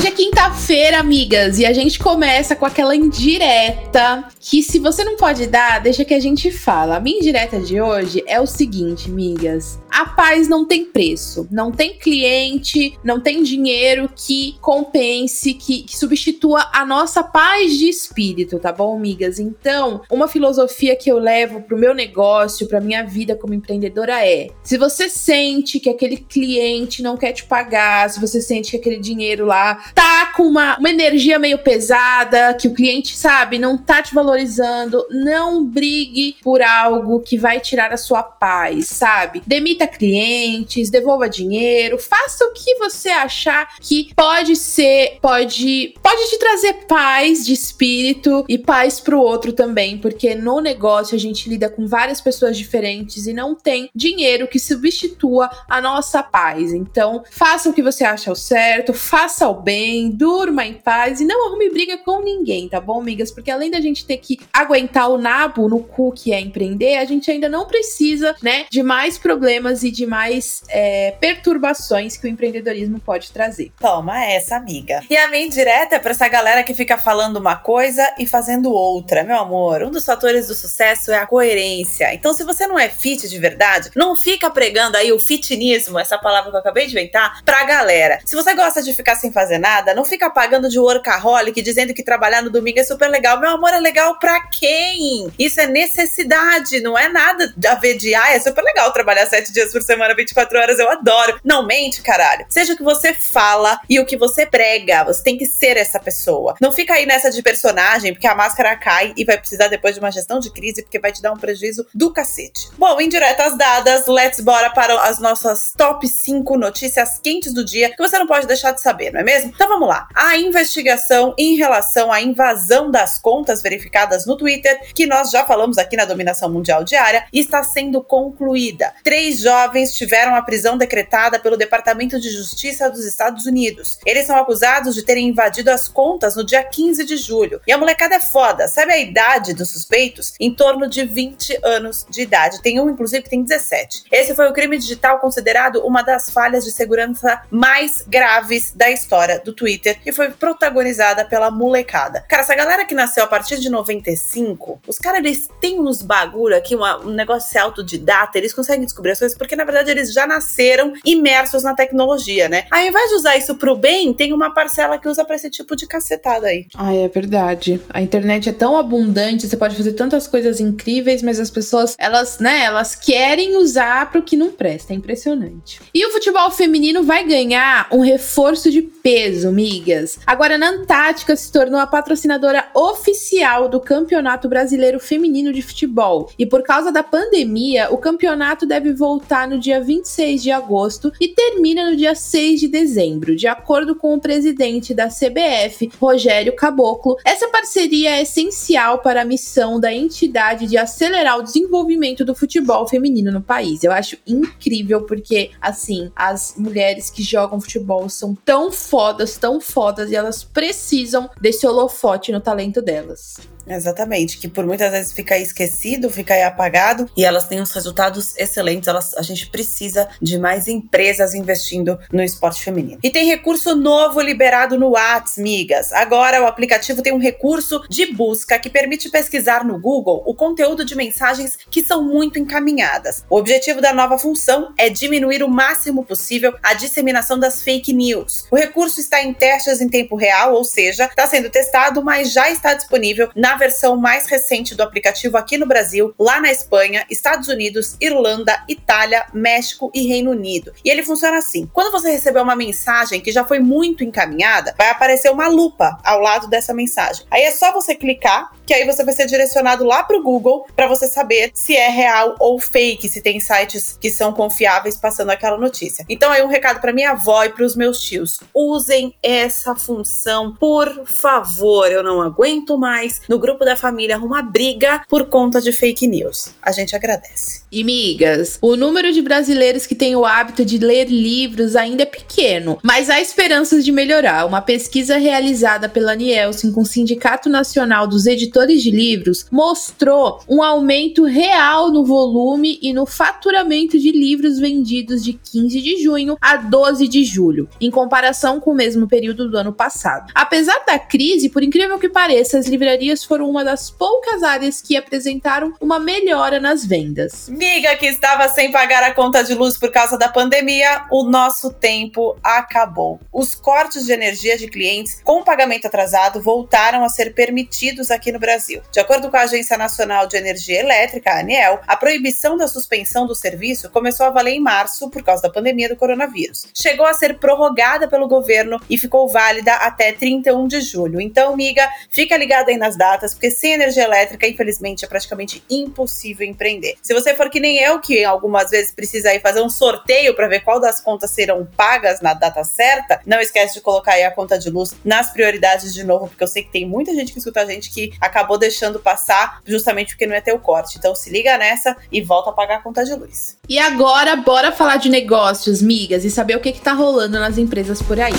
Hoje é quinta-feira, amigas, e a gente começa com aquela indireta que se você não pode dar, deixa que a gente fala. A minha indireta de hoje é o seguinte, amigas. A paz não tem preço, não tem cliente, não tem dinheiro que compense, que, que substitua a nossa paz de espírito, tá bom, amigas? Então, uma filosofia que eu levo pro meu negócio, pra minha vida como empreendedora é: se você sente que aquele cliente não quer te pagar, se você sente que aquele dinheiro lá tá com uma, uma energia meio pesada, que o cliente, sabe, não tá te valorizando, não brigue por algo que vai tirar a sua paz, sabe? Demita clientes, devolva dinheiro, faça o que você achar que pode ser, pode, pode te trazer paz de espírito e paz pro outro também, porque no negócio a gente lida com várias pessoas diferentes e não tem dinheiro que substitua a nossa paz. Então, faça o que você acha o certo, faça o bem bem, durma em paz e não arrume briga com ninguém, tá bom, amigas? Porque além da gente ter que aguentar o nabo no cu que é empreender, a gente ainda não precisa, né, de mais problemas e de mais é, perturbações que o empreendedorismo pode trazer. Toma essa, amiga. E a minha indireta é pra essa galera que fica falando uma coisa e fazendo outra. Meu amor, um dos fatores do sucesso é a coerência. Então, se você não é fit de verdade, não fica pregando aí o fitnismo, essa palavra que eu acabei de inventar, pra galera. Se você gosta de ficar sem fazer nada, não fica pagando de workaholic dizendo que trabalhar no domingo é super legal. Meu amor, é legal pra quem? Isso é necessidade, não é nada a ver de, ah, é super legal trabalhar sete dias por semana, 24 horas, eu adoro. Não mente, caralho. Seja o que você fala e o que você prega, você tem que ser essa pessoa. Não fica aí nessa de personagem, porque a máscara cai e vai precisar depois de uma gestão de crise, porque vai te dar um prejuízo do cacete. Bom, indiretas dadas, let's bora para as nossas top 5 notícias quentes do dia que você não pode deixar de saber, não é mesmo? Então vamos lá. A investigação em relação à invasão das contas verificadas no Twitter, que nós já falamos aqui na Dominação Mundial Diária, está sendo concluída. Três jovens tiveram a prisão decretada pelo Departamento de Justiça dos Estados Unidos. Eles são acusados de terem invadido as contas no dia 15 de julho. E a molecada é foda. Sabe a idade dos suspeitos? Em torno de 20 anos de idade. Tem um, inclusive, que tem 17. Esse foi o crime digital considerado uma das falhas de segurança mais graves da história do Twitter e foi protagonizada pela molecada. Cara, essa galera que nasceu a partir de 95, os caras eles têm uns bagulho aqui, uma, um negócio autodidata, eles conseguem descobrir as coisas porque na verdade eles já nasceram imersos na tecnologia, né? Ao invés de usar isso pro bem, tem uma parcela que usa pra esse tipo de cacetada aí. Ai, é verdade. A internet é tão abundante, você pode fazer tantas coisas incríveis, mas as pessoas, elas, né, elas querem usar pro que não presta. É impressionante. E o futebol feminino vai ganhar um reforço de peso peso. Agora, a Antártica se tornou a patrocinadora oficial do Campeonato Brasileiro Feminino de Futebol. E por causa da pandemia, o campeonato deve voltar no dia 26 de agosto e termina no dia 6 de dezembro, de acordo com o presidente da CBF, Rogério Caboclo. Essa parceria é essencial para a missão da entidade de acelerar o desenvolvimento do futebol feminino no país. Eu acho incrível porque, assim, as mulheres que jogam futebol são tão fodas tão fodas, e elas precisam desse holofote no talento delas. Exatamente, que por muitas vezes fica aí esquecido, fica aí apagado e elas têm uns resultados excelentes. Elas, a gente precisa de mais empresas investindo no esporte feminino. E tem recurso novo liberado no Whats, migas. Agora o aplicativo tem um recurso de busca que permite pesquisar no Google o conteúdo de mensagens que são muito encaminhadas. O objetivo da nova função é diminuir o máximo possível a disseminação das fake news. O recurso está em testes em tempo real, ou seja, está sendo testado, mas já está disponível na na versão mais recente do aplicativo aqui no Brasil, lá na Espanha, Estados Unidos, Irlanda, Itália, México e Reino Unido. E ele funciona assim: quando você receber uma mensagem que já foi muito encaminhada, vai aparecer uma lupa ao lado dessa mensagem. Aí é só você clicar, que aí você vai ser direcionado lá para o Google para você saber se é real ou fake, se tem sites que são confiáveis passando aquela notícia. Então aí um recado para minha avó e para os meus tios: usem essa função, por favor. Eu não aguento mais no grupo da família uma briga por conta de fake news. A gente agradece. E migas, o número de brasileiros que têm o hábito de ler livros ainda é pequeno, mas há esperanças de melhorar. Uma pesquisa realizada pela Nielsen com o Sindicato Nacional dos Editores de Livros mostrou um aumento real no volume e no faturamento de livros vendidos de 15 de junho a 12 de julho, em comparação com o mesmo período do ano passado. Apesar da crise, por incrível que pareça, as livrarias foram uma das poucas áreas que apresentaram uma melhora nas vendas. Miga que estava sem pagar a conta de luz por causa da pandemia, o nosso tempo acabou. Os cortes de energia de clientes com pagamento atrasado voltaram a ser permitidos aqui no Brasil. De acordo com a Agência Nacional de Energia Elétrica, a ANEEL, a proibição da suspensão do serviço começou a valer em março por causa da pandemia do coronavírus. Chegou a ser prorrogada pelo governo e ficou válida até 31 de julho. Então, miga, fica ligada aí nas datas, porque sem energia elétrica, infelizmente, é praticamente impossível empreender. Se você for que nem eu, que algumas vezes precisa aí fazer um sorteio para ver qual das contas serão pagas na data certa, não esquece de colocar aí a conta de luz nas prioridades de novo, porque eu sei que tem muita gente que escuta a gente que acabou deixando passar justamente porque não ia ter o corte. Então se liga nessa e volta a pagar a conta de luz. E agora, bora falar de negócios, migas, e saber o que, que tá rolando nas empresas por aí.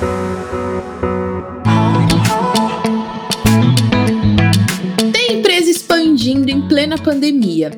surgindo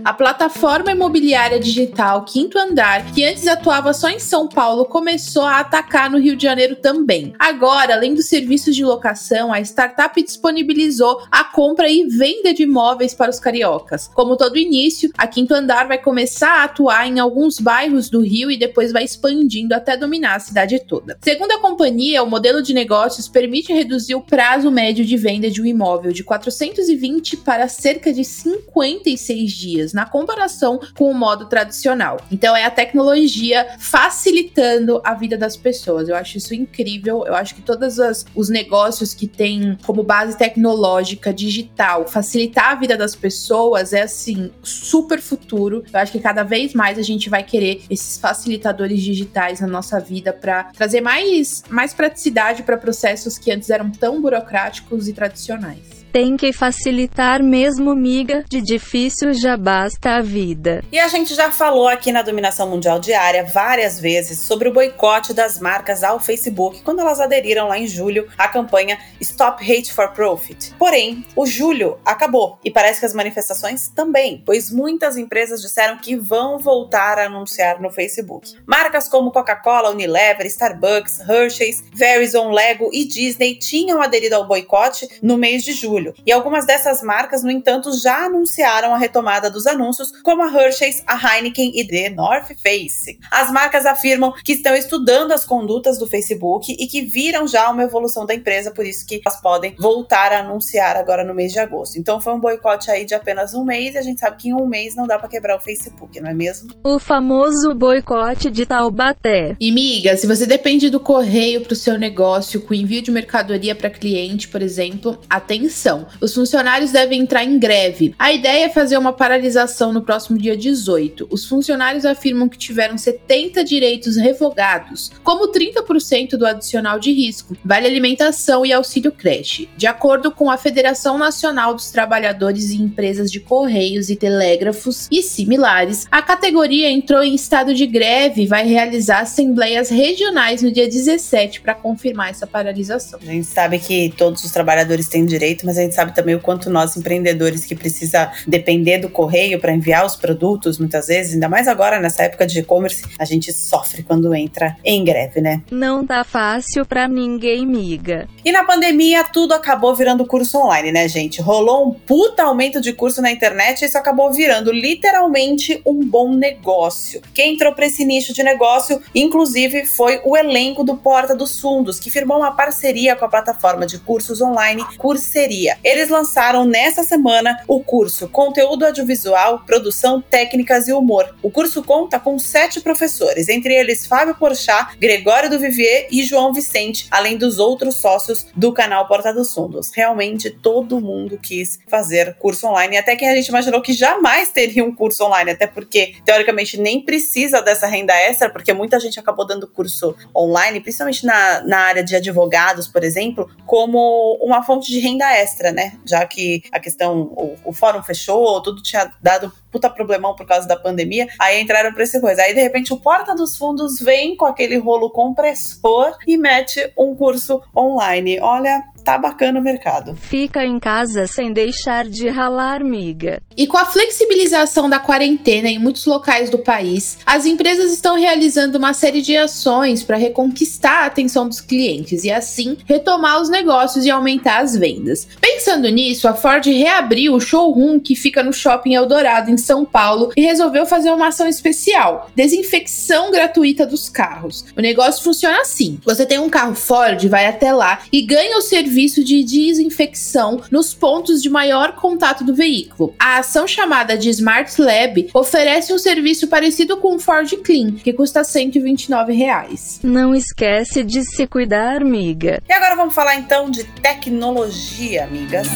A plataforma imobiliária digital Quinto Andar, que antes atuava só em São Paulo, começou a atacar no Rio de Janeiro também. Agora, além dos serviços de locação, a startup disponibilizou a compra e venda de imóveis para os cariocas. Como todo início, a Quinto Andar vai começar a atuar em alguns bairros do Rio e depois vai expandindo até dominar a cidade toda. Segundo a companhia, o modelo de negócios permite reduzir o prazo médio de venda de um imóvel de 420 para cerca de 56 dias, na comparação com o modo tradicional. Então é a tecnologia facilitando a vida das pessoas. Eu acho isso incrível. Eu acho que todos os negócios que têm como base tecnológica digital facilitar a vida das pessoas é assim super futuro. Eu acho que cada vez mais a gente vai querer esses facilitadores digitais na nossa vida para trazer mais mais praticidade para processos que antes eram tão burocráticos e tradicionais tem que facilitar mesmo miga, de difícil já basta a vida. E a gente já falou aqui na Dominação Mundial Diária várias vezes sobre o boicote das marcas ao Facebook quando elas aderiram lá em julho à campanha Stop Hate for Profit. Porém, o julho acabou e parece que as manifestações também, pois muitas empresas disseram que vão voltar a anunciar no Facebook. Marcas como Coca-Cola, Unilever, Starbucks, Hershey's, Verizon, Lego e Disney tinham aderido ao boicote no mês de julho julho. E algumas dessas marcas, no entanto, já anunciaram a retomada dos anúncios, como a Hershey's, a Heineken e The North Face. As marcas afirmam que estão estudando as condutas do Facebook e que viram já uma evolução da empresa, por isso que elas podem voltar a anunciar agora no mês de agosto. Então foi um boicote aí de apenas um mês e a gente sabe que em um mês não dá para quebrar o Facebook, não é mesmo? O famoso boicote de Taubaté. E miga, se você depende do correio para o seu negócio com envio de mercadoria para cliente, por exemplo, atenção os funcionários devem entrar em greve. A ideia é fazer uma paralisação no próximo dia 18. Os funcionários afirmam que tiveram 70 direitos revogados, como 30% do adicional de risco, vale alimentação e auxílio creche. De acordo com a Federação Nacional dos Trabalhadores e Empresas de Correios e Telégrafos e similares, a categoria entrou em estado de greve e vai realizar assembleias regionais no dia 17 para confirmar essa paralisação. A gente sabe que todos os trabalhadores têm direito, mas a gente sabe também o quanto nós empreendedores que precisa depender do correio para enviar os produtos, muitas vezes, ainda mais agora nessa época de e-commerce, a gente sofre quando entra em greve, né? Não tá fácil para ninguém, miga. E na pandemia tudo acabou virando curso online, né, gente? Rolou um puta aumento de curso na internet e isso acabou virando literalmente um bom negócio. Quem entrou para esse nicho de negócio, inclusive, foi o elenco do Porta dos Fundos, que firmou uma parceria com a plataforma de cursos online Curseria Eles lançaram nessa semana o curso Conteúdo Audiovisual, Produção, Técnicas e Humor. O curso conta com sete professores, entre eles Fábio Porchat, Gregório do Vivier e João Vicente, além dos outros sócios do canal Porta dos Fundos. Realmente todo mundo quis fazer curso online, até que a gente imaginou que jamais teria um curso online, até porque teoricamente nem precisa dessa renda extra, porque muita gente acabou dando curso online, principalmente na, na área de advogados, por exemplo, como uma fonte de renda extra, né? Já que a questão, o, o fórum fechou, tudo tinha dado puta problemão por causa da pandemia, aí entraram pra essa coisa. Aí, de repente, o Porta dos Fundos vem com aquele rolo compressor e mete um curso online. Olha, tá bacana o mercado. Fica em casa sem deixar de ralar, miga. E com a flexibilização da quarentena em muitos locais do país, as empresas estão realizando uma série de ações para reconquistar a atenção dos clientes e assim retomar os negócios e aumentar as vendas. Pensando nisso, a Ford reabriu o showroom que fica no Shopping Eldorado em São Paulo e resolveu fazer uma ação especial: desinfecção gratuita dos carros. O negócio funciona assim: você tem um carro Ford, vai até lá e ganha o serviço serviço de desinfecção nos pontos de maior contato do veículo. A ação chamada de Smart Lab oferece um serviço parecido com o Ford Clean, que custa 129 reais. Não esquece de se cuidar, amiga. E agora vamos falar então de tecnologia, amigas.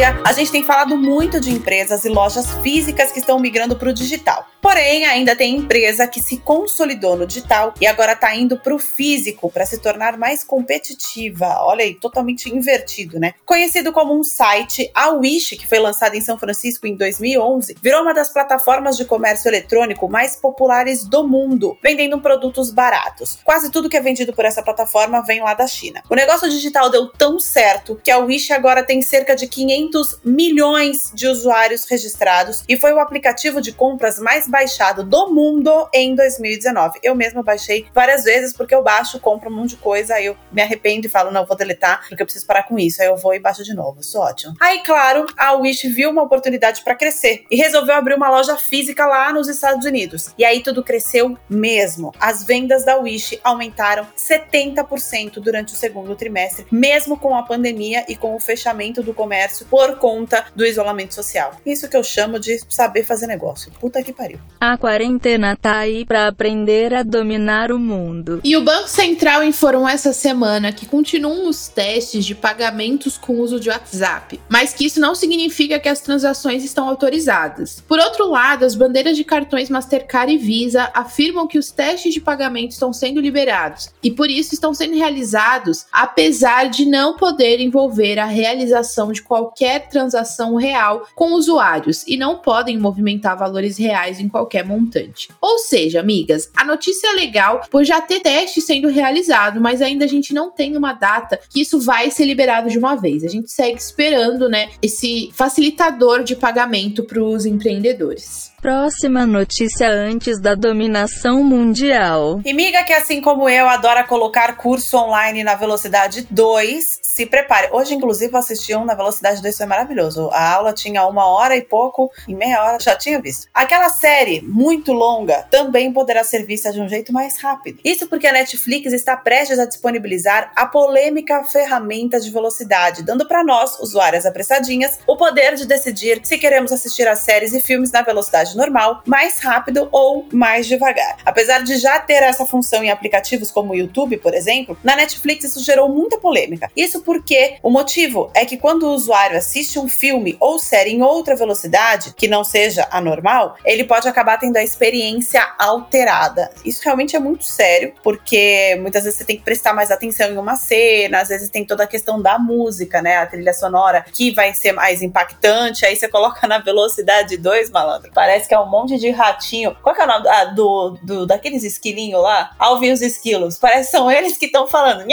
dia, a gente tem falado muito de empresas e lojas físicas que estão migrando para o digital. Porém, ainda tem empresa que se consolidou no digital e agora está indo para o físico para se tornar mais competitiva. Olha aí, totalmente invertido, né? Conhecido como um site, a Wish, que foi lançada em São Francisco em 2011, virou uma das plataformas de comércio eletrônico mais populares do mundo, vendendo produtos baratos. Quase tudo que é vendido por essa plataforma vem lá da China. O negócio digital deu tão certo que a Wish agora tem cerca de 500 500 milhões de usuários registrados e foi o aplicativo de compras mais baixado do mundo em 2019. Eu mesma baixei várias vezes porque eu baixo, compro um monte de coisa, aí eu me arrependo e falo, não, vou deletar porque eu preciso parar com isso. Aí eu vou e baixo de novo. Isso ótimo. Aí, claro, a Wish viu uma oportunidade para crescer e resolveu abrir uma loja física lá nos Estados Unidos. E aí tudo cresceu mesmo. As vendas da Wish aumentaram 70% durante o segundo trimestre, mesmo com a pandemia e com o fechamento do comércio por conta do isolamento social. Isso que eu chamo de saber fazer negócio. Puta que pariu. A quarentena tá aí para aprender a dominar o mundo. E o Banco Central informou essa semana que continuam os testes de pagamentos com uso de WhatsApp, mas que isso não significa que as transações estão autorizadas. Por outro lado, as bandeiras de cartões Mastercard e Visa afirmam que os testes de pagamento estão sendo liberados e por isso estão sendo realizados, apesar de não poder envolver a realização de qualquer transação real com usuários e não podem movimentar valores reais em qualquer montante. Ou seja, amigas, a notícia é legal por já ter teste sendo realizado, mas ainda a gente não tem uma data que isso vai ser liberado de uma vez. A gente segue esperando, né, esse facilitador de pagamento para os empreendedores. Próxima notícia antes da dominação mundial. E miga que assim como eu adora colocar curso online na velocidade 2, se prepare. Hoje, inclusive, eu assisti um na velocidade 2, foi maravilhoso. A aula tinha uma hora e pouco, em meia hora já tinha visto. Aquela série muito longa também poderá ser vista de um jeito mais rápido. Isso porque a Netflix está prestes a disponibilizar a polêmica ferramenta de velocidade, dando para nós, usuárias apressadinhas, o poder de decidir se queremos assistir as séries e filmes na velocidade velocidade normal, mais rápido ou mais devagar. Apesar de já ter essa função em aplicativos como o YouTube, por exemplo, na Netflix isso gerou muita polêmica. Isso porque o motivo é que quando o usuário assiste um filme ou série em outra velocidade, que não seja a normal, ele pode acabar tendo a experiência alterada. Isso realmente é muito sério, porque muitas vezes você tem que prestar mais atenção em uma cena, às vezes tem toda a questão da música, né? A trilha sonora que vai ser mais impactante, aí você coloca na velocidade 2, malandro. Parece parece que é um monte de ratinho. Qual que é o nome ah, do, do, daqueles esquilinhos lá? Alvin os esquilos. Parece que são eles que estão falando.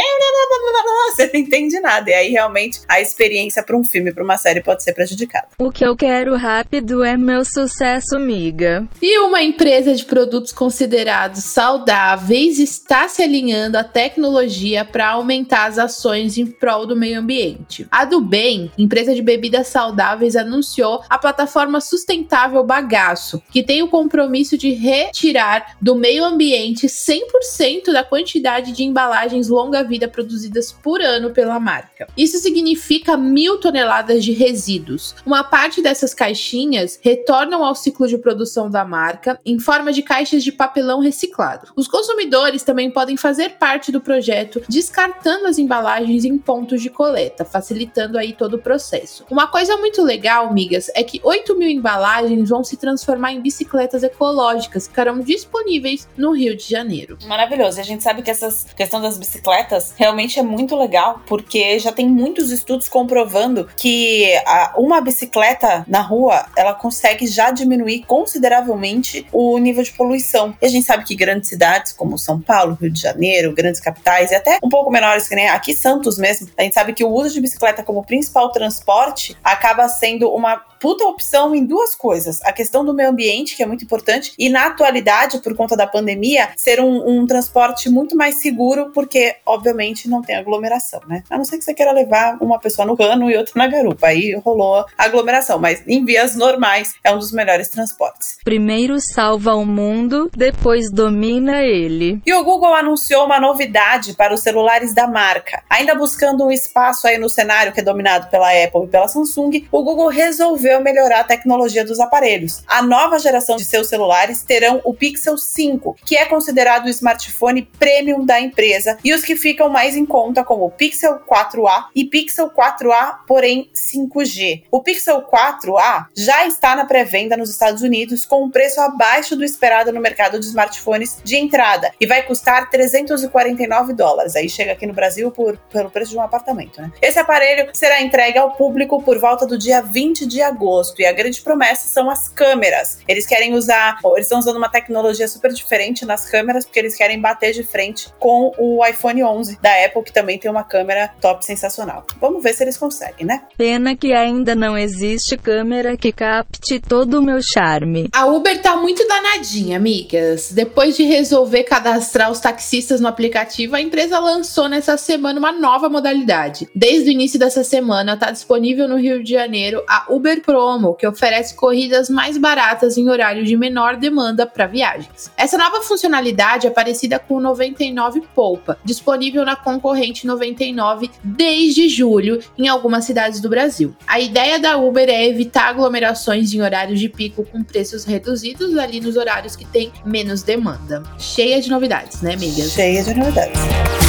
Você não entende nada. E aí, realmente, a experiência para um filme, para uma série, pode ser prejudicada. O que eu quero rápido é meu sucesso, miga. E uma empresa de produtos considerados saudáveis está se alinhando à tecnologia para aumentar as ações em prol do meio ambiente. A do Bem, empresa de bebidas saudáveis, anunciou a plataforma sustentável Bagaço espaço, que tem o compromisso de retirar do meio ambiente 100% da quantidade de embalagens longa-vida produzidas por ano pela marca. Isso significa mil toneladas de resíduos. Uma parte dessas caixinhas retornam ao ciclo de produção da marca em forma de caixas de papelão reciclado. Os consumidores também podem fazer parte do projeto descartando as embalagens em pontos de coleta, facilitando aí todo o processo. Uma coisa muito legal, migas, é que 8 mil embalagens vão se transformar em bicicletas ecológicas que ficarão disponíveis no Rio de Janeiro. Maravilhoso. E a gente sabe que essa questão das bicicletas realmente é muito legal, porque já tem muitos estudos comprovando que uma bicicleta na rua ela consegue já diminuir consideravelmente o nível de poluição. E a gente sabe que grandes cidades como São Paulo, Rio de Janeiro, grandes capitais e até um pouco menores que nem aqui Santos mesmo, a gente sabe que o uso de bicicleta como principal transporte acaba sendo uma puta opção em duas coisas. A questão do meio ambiente, que é muito importante, e na atualidade, por conta da pandemia, ser um, um transporte muito mais seguro, porque, obviamente, não tem aglomeração, né? A não ser que você queira levar uma pessoa no cano e outra na garupa. Aí rolou aglomeração, mas em vias normais é um dos melhores transportes. Primeiro salva o mundo, depois domina ele. E o Google anunciou uma novidade para os celulares da marca. Ainda buscando um espaço aí no cenário que é dominado pela Apple e pela Samsung, o Google resolveu resolveu melhorar a tecnologia dos aparelhos. A nova geração de seus celulares terão o Pixel 5, que é considerado o smartphone premium da empresa, e os que ficam mais em conta, como o Pixel 4a e Pixel 4a, porém 5G. O Pixel 4a já está na pré-venda nos Estados Unidos com um preço abaixo do esperado no mercado de smartphones de entrada e vai custar 349 dólares. Aí chega aqui no Brasil por, pelo preço de um apartamento, né? Esse aparelho será entregue ao público por volta do dia 20 de agosto agosto. E a grande promessa são as câmeras. Eles querem usar, eles estão usando uma tecnologia super diferente nas câmeras, porque eles querem bater de frente com o iPhone 11 da Apple, que também tem uma câmera top sensacional. Vamos ver se eles conseguem, né? Pena que ainda não existe câmera que capte todo o meu charme. A Uber tá muito danadinha, amigas. Depois de resolver cadastrar os taxistas no aplicativo, a empresa lançou nessa semana uma nova modalidade. Desde o início dessa semana, tá disponível no Rio de Janeiro a Uber Promo, que oferece corridas mais baratas em horário de menor demanda para viagens. Essa nova funcionalidade é parecida com o 99 Poupa, disponível na concorrente 99 desde julho em algumas cidades do Brasil. A ideia da Uber é evitar aglomerações em horários de pico com preços reduzidos ali nos horários que tem menos demanda. Cheia de novidades, né, amigas? Cheia de novidades.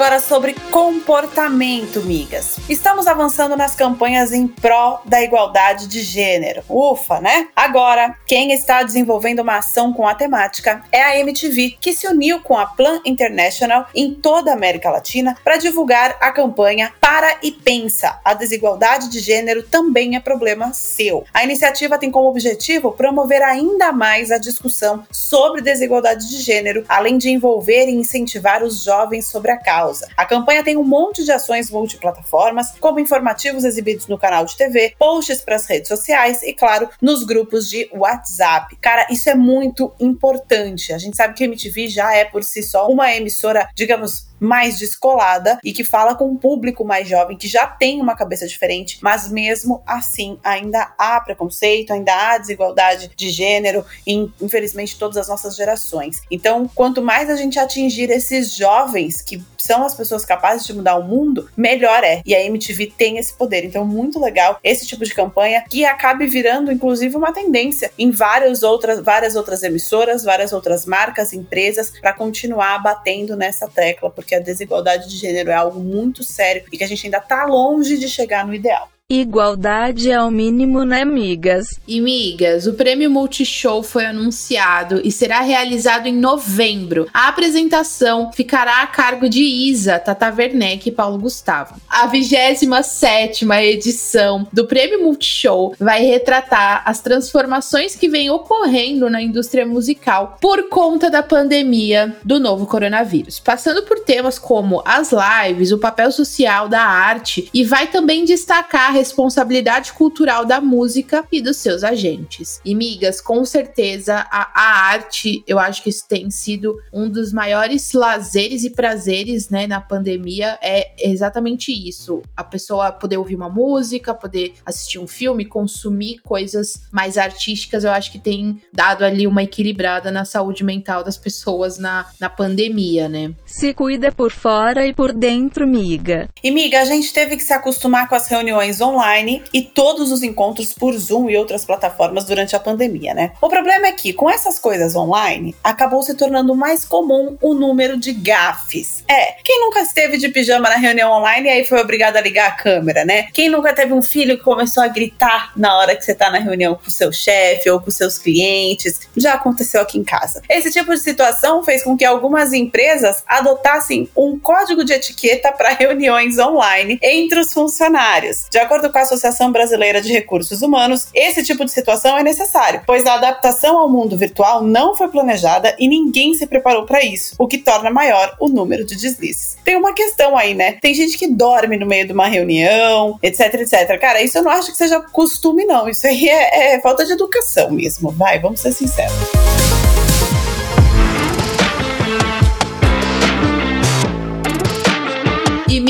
Agora sobre comportamento, migas. Estamos avançando nas campanhas em pró da igualdade de gênero. Ufa, né? Agora, quem está desenvolvendo uma ação com a temática é a MTV, que se uniu com a Plan International em toda a América Latina para divulgar a campanha Para e Pensa. A desigualdade de gênero também é problema seu. A iniciativa tem como objetivo promover ainda mais a discussão sobre desigualdade de gênero, além de envolver e incentivar os jovens sobre a causa. A campanha tem um monte de ações multiplataformas, como informativos exibidos no canal de TV, posts para as redes sociais e, claro, nos grupos de WhatsApp. Cara, isso é muito importante. A gente sabe que a MTV já é por si só uma emissora, digamos, mais descolada e que fala com um público mais jovem que já tem uma cabeça diferente, mas mesmo assim ainda há preconceito, ainda há desigualdade de gênero em, infelizmente, todas as nossas gerações. Então, quanto mais a gente atingir esses jovens que são as pessoas capazes de mudar o mundo, melhor é. E a MTV tem esse poder. Então, muito legal esse tipo de campanha que acabe virando, inclusive, uma tendência em várias outras, várias outras emissoras, várias outras marcas, empresas, para continuar batendo nessa tecla, porque a desigualdade de gênero é algo muito sério e que a gente ainda está longe de chegar no ideal. Igualdade é o mínimo, né, migas? E migas, o prêmio Multishow foi anunciado e será realizado em novembro. A apresentação ficará a cargo de Isa, Tata Werneck e Paulo Gustavo. A 27 edição do prêmio Multishow vai retratar as transformações que vêm ocorrendo na indústria musical por conta da pandemia do novo coronavírus, passando por temas como as lives, o papel social da arte e vai também destacar responsabilidade cultural da música e dos seus agentes. E, migas, com certeza a, a arte, eu acho que isso tem sido um dos maiores lazeres e prazeres, né, na pandemia, é exatamente isso. A pessoa poder ouvir uma música, poder assistir um filme, consumir coisas mais artísticas, eu acho que tem dado ali uma equilibrada na saúde mental das pessoas na, na pandemia, né? Se cuida por fora e por dentro, miga. E miga, a gente teve que se acostumar com as reuniões online e todos os encontros por Zoom e outras plataformas durante a pandemia, né? O problema é que, com essas coisas online, acabou se tornando mais comum o número de gafes. É, quem nunca esteve de pijama na reunião online e aí foi obrigado a ligar a câmera, né? Quem nunca teve um filho que começou a gritar na hora que você tá na reunião com o seu chefe ou com seus clientes? Já aconteceu aqui em casa. Esse tipo de situação fez com que algumas empresas adotassem um código de etiqueta para reuniões online entre os funcionários. De acordo com a Associação Brasileira de Recursos Humanos, esse tipo de situação é necessário, pois a adaptação ao mundo virtual não foi planejada e ninguém se preparou para isso, o que torna maior o número de deslizes. Tem uma questão aí, né? Tem gente que dorme no meio de uma reunião, etc, etc. Cara, isso eu não acho que seja costume, não. Isso aí é, é falta de educação mesmo. Vai, vamos ser sinceros. E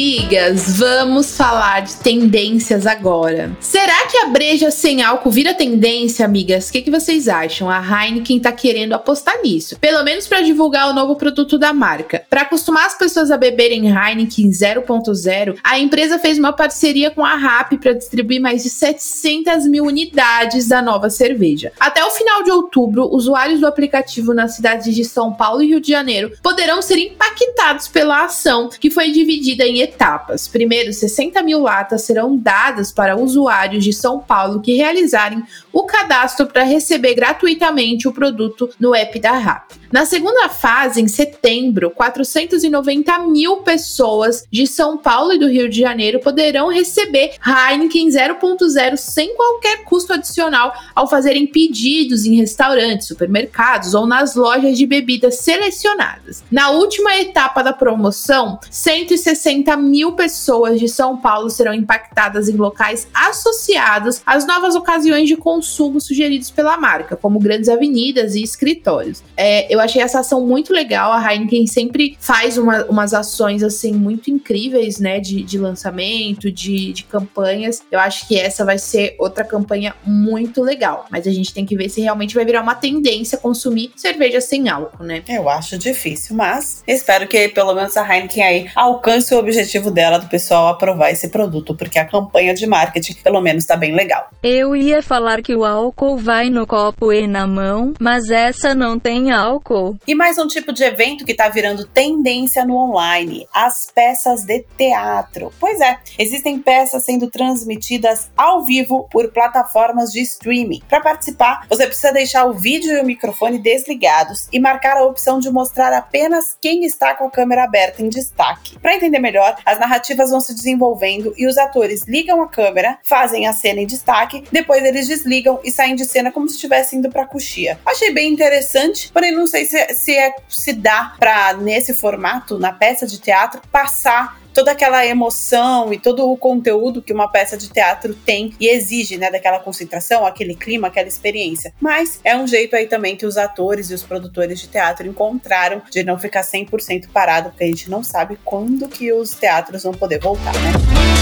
vamos falar de tendências agora. Será que a breja sem álcool vira tendência, amigas? O que, que vocês acham? A Heineken tá querendo apostar nisso, pelo menos para divulgar o novo produto da marca. Para acostumar as pessoas a beberem Heineken 0.0, a empresa fez uma parceria com a RAP para distribuir mais de 700 mil unidades da nova cerveja. Até o final de outubro, usuários do aplicativo nas cidades de São Paulo e Rio de Janeiro poderão ser impactados pela ação, que foi dividida em etapas. Primeiro, 60 mil latas serão dadas para usuários de São Paulo que realizarem o cadastro para receber gratuitamente o produto no app da RAP. Na segunda fase, em setembro, 490 mil pessoas de São Paulo e do Rio de Janeiro poderão receber Heineken 0.0 sem qualquer custo adicional ao fazerem pedidos em restaurantes, supermercados ou nas lojas de bebidas selecionadas. Na última etapa da promoção, 160 mil pessoas de São Paulo serão impactadas em locais associados às novas ocasiões de consumo sugeridos pela marca, como grandes avenidas e escritórios. É, eu achei essa ação muito legal. A Heineken sempre faz uma, umas ações assim muito incríveis, né? De, de lançamento, de, de campanhas. Eu acho que essa vai ser outra campanha muito legal. Mas a gente tem que ver se realmente vai virar uma tendência consumir cerveja sem álcool, né? Eu acho difícil, mas espero que pelo menos a Heineken aí alcance o objetivo dela do pessoal aprovar esse produto, porque a campanha de marketing pelo menos tá bem legal. Eu ia falar que o álcool vai no copo e na mão, mas essa não tem álcool. E mais um tipo de evento que tá virando tendência no online: as peças de teatro. Pois é, existem peças sendo transmitidas ao vivo por plataformas de streaming. Para participar, você precisa deixar o vídeo e o microfone desligados e marcar a opção de mostrar apenas quem está com a câmera aberta em destaque. Para entender melhor, as narrativas vão se desenvolvendo e os atores ligam a câmera, fazem a cena em destaque, depois eles desligam e saem de cena como se estivessem indo para coxia. Achei bem interessante, porém não sei se, se, é, se dá para nesse formato, na peça de teatro, passar toda aquela emoção e todo o conteúdo que uma peça de teatro tem e exige, né, daquela concentração, aquele clima, aquela experiência. Mas é um jeito aí também que os atores e os produtores de teatro encontraram de não ficar 100% parado, porque a gente não sabe quando que os teatros vão poder voltar, né?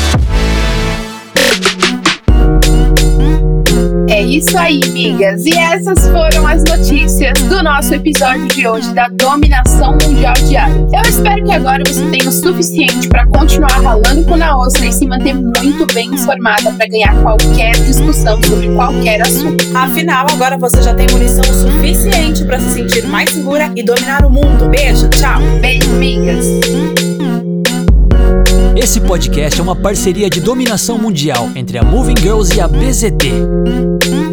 É isso aí, migas. E essas foram as notícias do nosso episódio de hoje da dominação mundial ar. Eu espero que agora você tenha o suficiente para continuar ralando com a ostra e se manter muito bem informada para ganhar qualquer discussão sobre qualquer assunto. Afinal, agora você já tem munição suficiente para se sentir mais segura e dominar o mundo. Beijo, tchau. Beijo, migas. Esse podcast é uma parceria de dominação mundial entre a Moving Girls e a BZT.